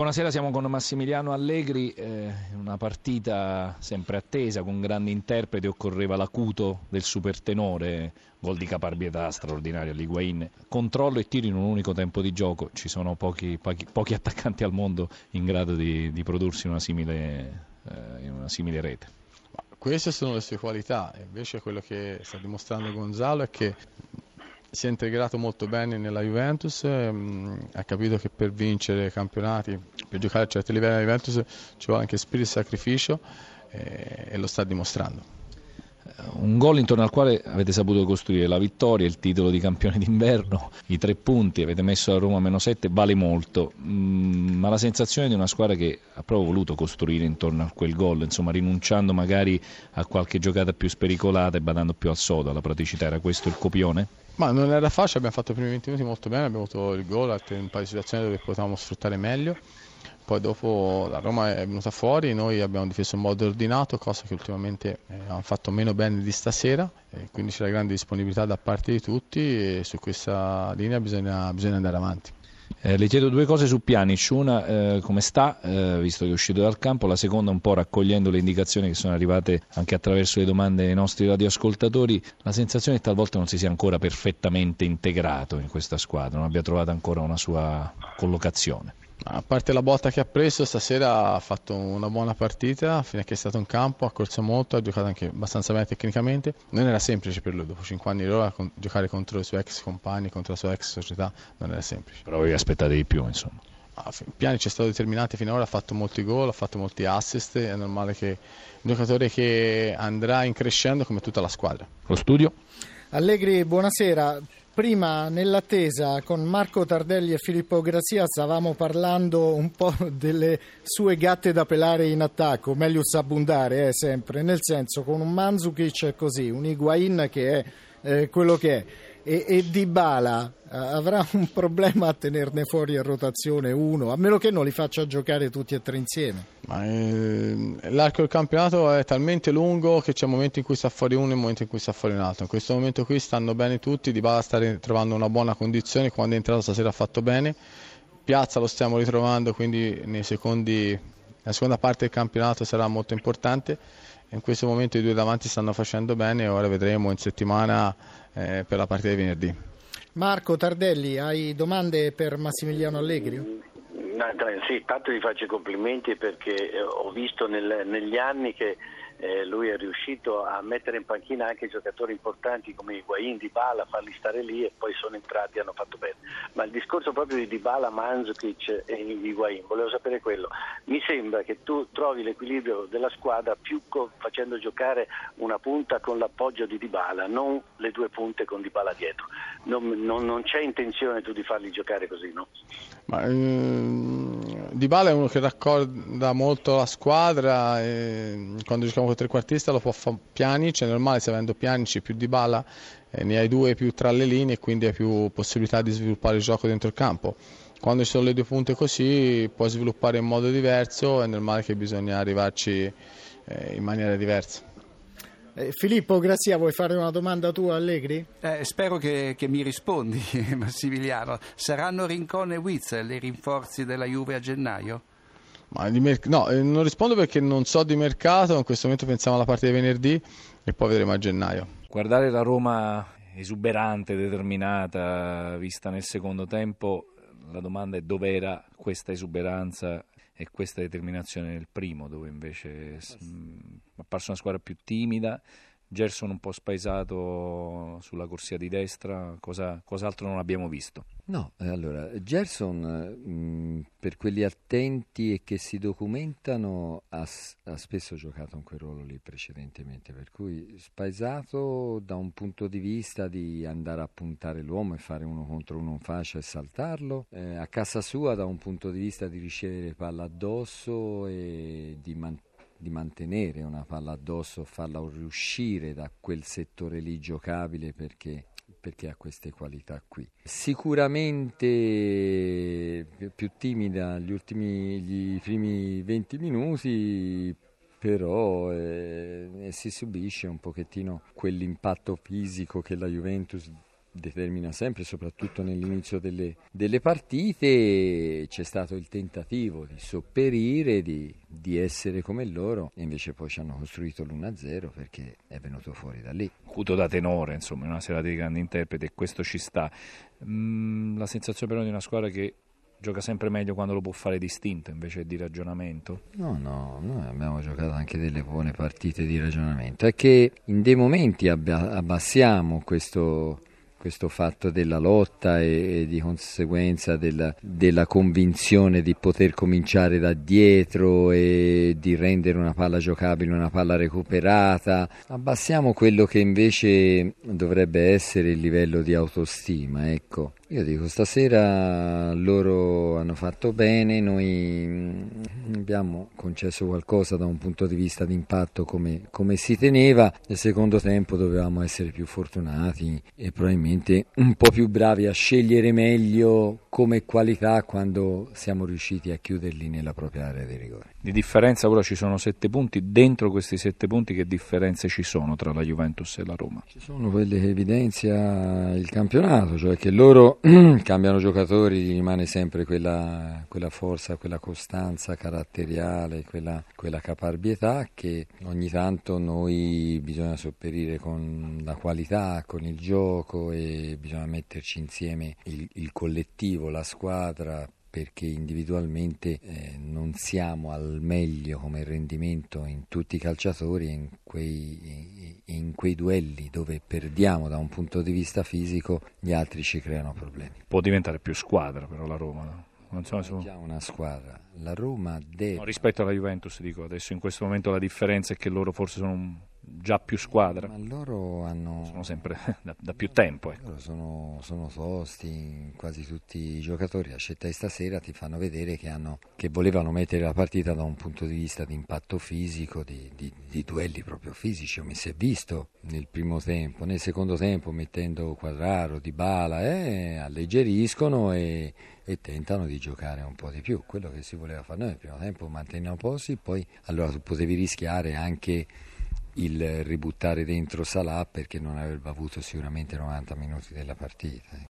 Buonasera, siamo con Massimiliano Allegri, eh, una partita sempre attesa con grandi interpreti, occorreva l'acuto del supertenore, gol di caparbietà straordinario all'Higuain, controllo e tiro in un unico tempo di gioco, ci sono pochi, pochi, pochi attaccanti al mondo in grado di, di prodursi una simile, eh, una simile rete. Queste sono le sue qualità, invece quello che sta dimostrando Gonzalo è che si è integrato molto bene nella Juventus, ehm, ha capito che per vincere campionati, per giocare a certi livelli nella Juventus ci vuole anche spirito e sacrificio eh, e lo sta dimostrando. Un gol intorno al quale avete saputo costruire la vittoria, il titolo di campione d'inverno, i tre punti, avete messo la Roma a meno 7, vale molto, mm, ma la sensazione di una squadra che ha proprio voluto costruire intorno a quel gol, insomma rinunciando magari a qualche giocata più spericolata e badando più al sodo, alla praticità, era questo il copione? Ma non era facile, abbiamo fatto i primi 20 minuti molto bene, abbiamo avuto il gol, un paio di situazioni dove potevamo sfruttare meglio. Poi dopo la Roma è venuta fuori, noi abbiamo difeso in modo ordinato, cosa che ultimamente eh, hanno fatto meno bene di stasera, quindi c'è la grande disponibilità da parte di tutti e su questa linea bisogna, bisogna andare avanti. Eh, le chiedo due cose su Pjanic, una eh, come sta, eh, visto che è uscito dal campo, la seconda un po' raccogliendo le indicazioni che sono arrivate anche attraverso le domande dei nostri radioascoltatori, la sensazione è che talvolta non si sia ancora perfettamente integrato in questa squadra, non abbia trovato ancora una sua collocazione. A parte la botta che ha preso, stasera ha fatto una buona partita, fino a che è stato in campo, ha corso molto, ha giocato anche abbastanza bene tecnicamente. Non era semplice per lui, dopo 5 anni di Roma, giocare contro i suoi ex compagni, contro la sua ex società, non era semplice. Però vi aspettate di più, insomma. Ah, Pianic è stato determinante finora, ha fatto molti gol, ha fatto molti assist, è normale che un giocatore che andrà in crescendo come tutta la squadra. Lo studio? Allegri, buonasera. Prima nell'attesa con Marco Tardelli e Filippo Grazia stavamo parlando un po' delle sue gatte da pelare in attacco, meglio abbondare eh, sempre, nel senso con un Manzukic così, un Higuain che è eh, quello che è e, e Dybala eh, avrà un problema a tenerne fuori a rotazione uno, a meno che non li faccia giocare tutti e tre insieme. Ma, eh, l'arco del campionato è talmente lungo che c'è momenti in cui sta fuori uno e momenti in cui sta fuori un altro. In questo momento qui stanno bene tutti, Dybala sta trovando una buona condizione, quando è entrato stasera ha fatto bene, Piazza lo stiamo ritrovando, quindi secondi, la seconda parte del campionato sarà molto importante. In questo momento i due davanti stanno facendo bene e ora vedremo in settimana eh, per la partita di venerdì. Marco Tardelli, hai domande per Massimiliano Allegri? sì, tanto vi faccio i complimenti perché eh, ho visto nel, negli anni che eh, lui è riuscito a mettere in panchina anche giocatori importanti come Higuain, Dybala, farli stare lì e poi sono entrati e hanno fatto bene. Ma il discorso proprio di Dybala, Mandzukic e Higuain, volevo sapere quello. Mi sembra che tu trovi l'equilibrio della squadra più co- facendo giocare una punta con l'appoggio di Dybala, non le due punte con Dybala dietro. Non, non, non c'è intenzione tu di farli giocare così, no? Ma, ehm, Dybala è uno che raccorda molto la squadra quando giochiamo con trequartista lo può fare Pjanic, è normale se avendo Pjanic più Dybala eh, ne hai due più tra le linee e quindi hai più possibilità di sviluppare il gioco dentro il campo. Quando ci sono le due punte così puoi sviluppare in modo diverso, è normale che bisogna arrivarci eh, in maniera diversa. Eh, Filippo Grazia, vuoi fare una domanda tu a Allegri? Eh, spero che, che, mi rispondi, Massimiliano. Saranno Rincon e Witzel le rinforzi della Juve a gennaio? Mer- no, eh, non rispondo perché non so di mercato, in questo momento pensiamo alla partita di venerdì e poi vedremo a gennaio. Guardare la Roma esuberante, determinata, vista nel secondo tempo, la domanda è dove era questa esuberanza e questa determinazione nel primo, dove invece è apparsa una squadra più timida, Gerson un po' spaesato sulla corsia di destra, cosa, cos'altro non abbiamo visto? No, eh, allora, Gerson, mh, per quelli attenti e che si documentano, ha, ha, spesso giocato in quel ruolo lì precedentemente, per cui spaesato da un punto di vista di andare a puntare l'uomo e fare uno contro uno in faccia e saltarlo, eh, a casa sua da un punto di vista di ricevere palla addosso e di mantenere di mantenere una palla addosso, farla riuscire da quel settore lì giocabile perché, perché ha queste qualità qui. Sicuramente più timida gli ultimi gli primi 20 minuti però eh, si subisce un pochettino quell'impatto fisico che la Juventus determina sempre, soprattutto nell'inizio delle, delle partite, c'è stato il tentativo di sopperire, di, di, essere come loro, e invece poi ci hanno costruito l'1-0 perché è venuto fuori da lì. Acuto da tenore, insomma, in una serata di grandi interpreti, e questo ci sta. Mm, la sensazione però di una squadra che gioca sempre meglio quando lo può fare distinto invece di ragionamento? No, no, noi abbiamo giocato anche delle buone partite di ragionamento. È che in dei momenti abbassiamo questo questo fatto della lotta e, e di conseguenza della, della, convinzione di poter cominciare da dietro e di rendere una palla giocabile una palla recuperata. Abbassiamo quello che invece dovrebbe essere il livello di autostima, ecco. Io dico, stasera loro hanno fatto bene, noi mm, abbiamo concesso qualcosa da un punto di vista di impatto come, come si teneva, nel secondo tempo dovevamo essere più fortunati e probabilmente un po' più bravi a scegliere meglio come qualità quando siamo riusciti a chiuderli nella propria area di rigore. Di differenza ora ci sono sette punti, dentro questi sette punti che differenze ci sono tra la Juventus e la Roma? Ci sono quelle che evidenzia il campionato, cioè che loro cambiano giocatori, rimane sempre quella, quella, forza, quella costanza caratteriale, quella, quella, caparbietà che ogni tanto noi bisogna sopperire con la qualità, con il gioco e bisogna metterci insieme il, il collettivo, la squadra perché individualmente eh, non siamo al meglio come rendimento in tutti i calciatori in quei, in quei duelli dove perdiamo da un punto di vista fisico gli altri ci creano problemi. Può diventare più squadra però la Roma, no? Non so se... già una squadra, la Roma deve... No, rispetto alla Juventus dico, adesso in questo momento la differenza è che loro forse sono un già più squadra. Ma loro hanno... Sono sempre da, da più tempo. Ecco. Sono, sono, tosti, quasi tutti i giocatori a scelta di stasera ti fanno vedere che, hanno, che, volevano mettere la partita da un punto di vista di impatto fisico, di, di, di duelli proprio fisici, come si è visto nel primo tempo. Nel secondo tempo mettendo Quadraro, Di Bala, eh, alleggeriscono e, e tentano di giocare un po' di più. Quello che si voleva fare noi nel primo tempo mantenere posti, poi allora tu potevi rischiare anche il ributtare dentro Salah perché non avrebbe avuto sicuramente 90 minuti della partita.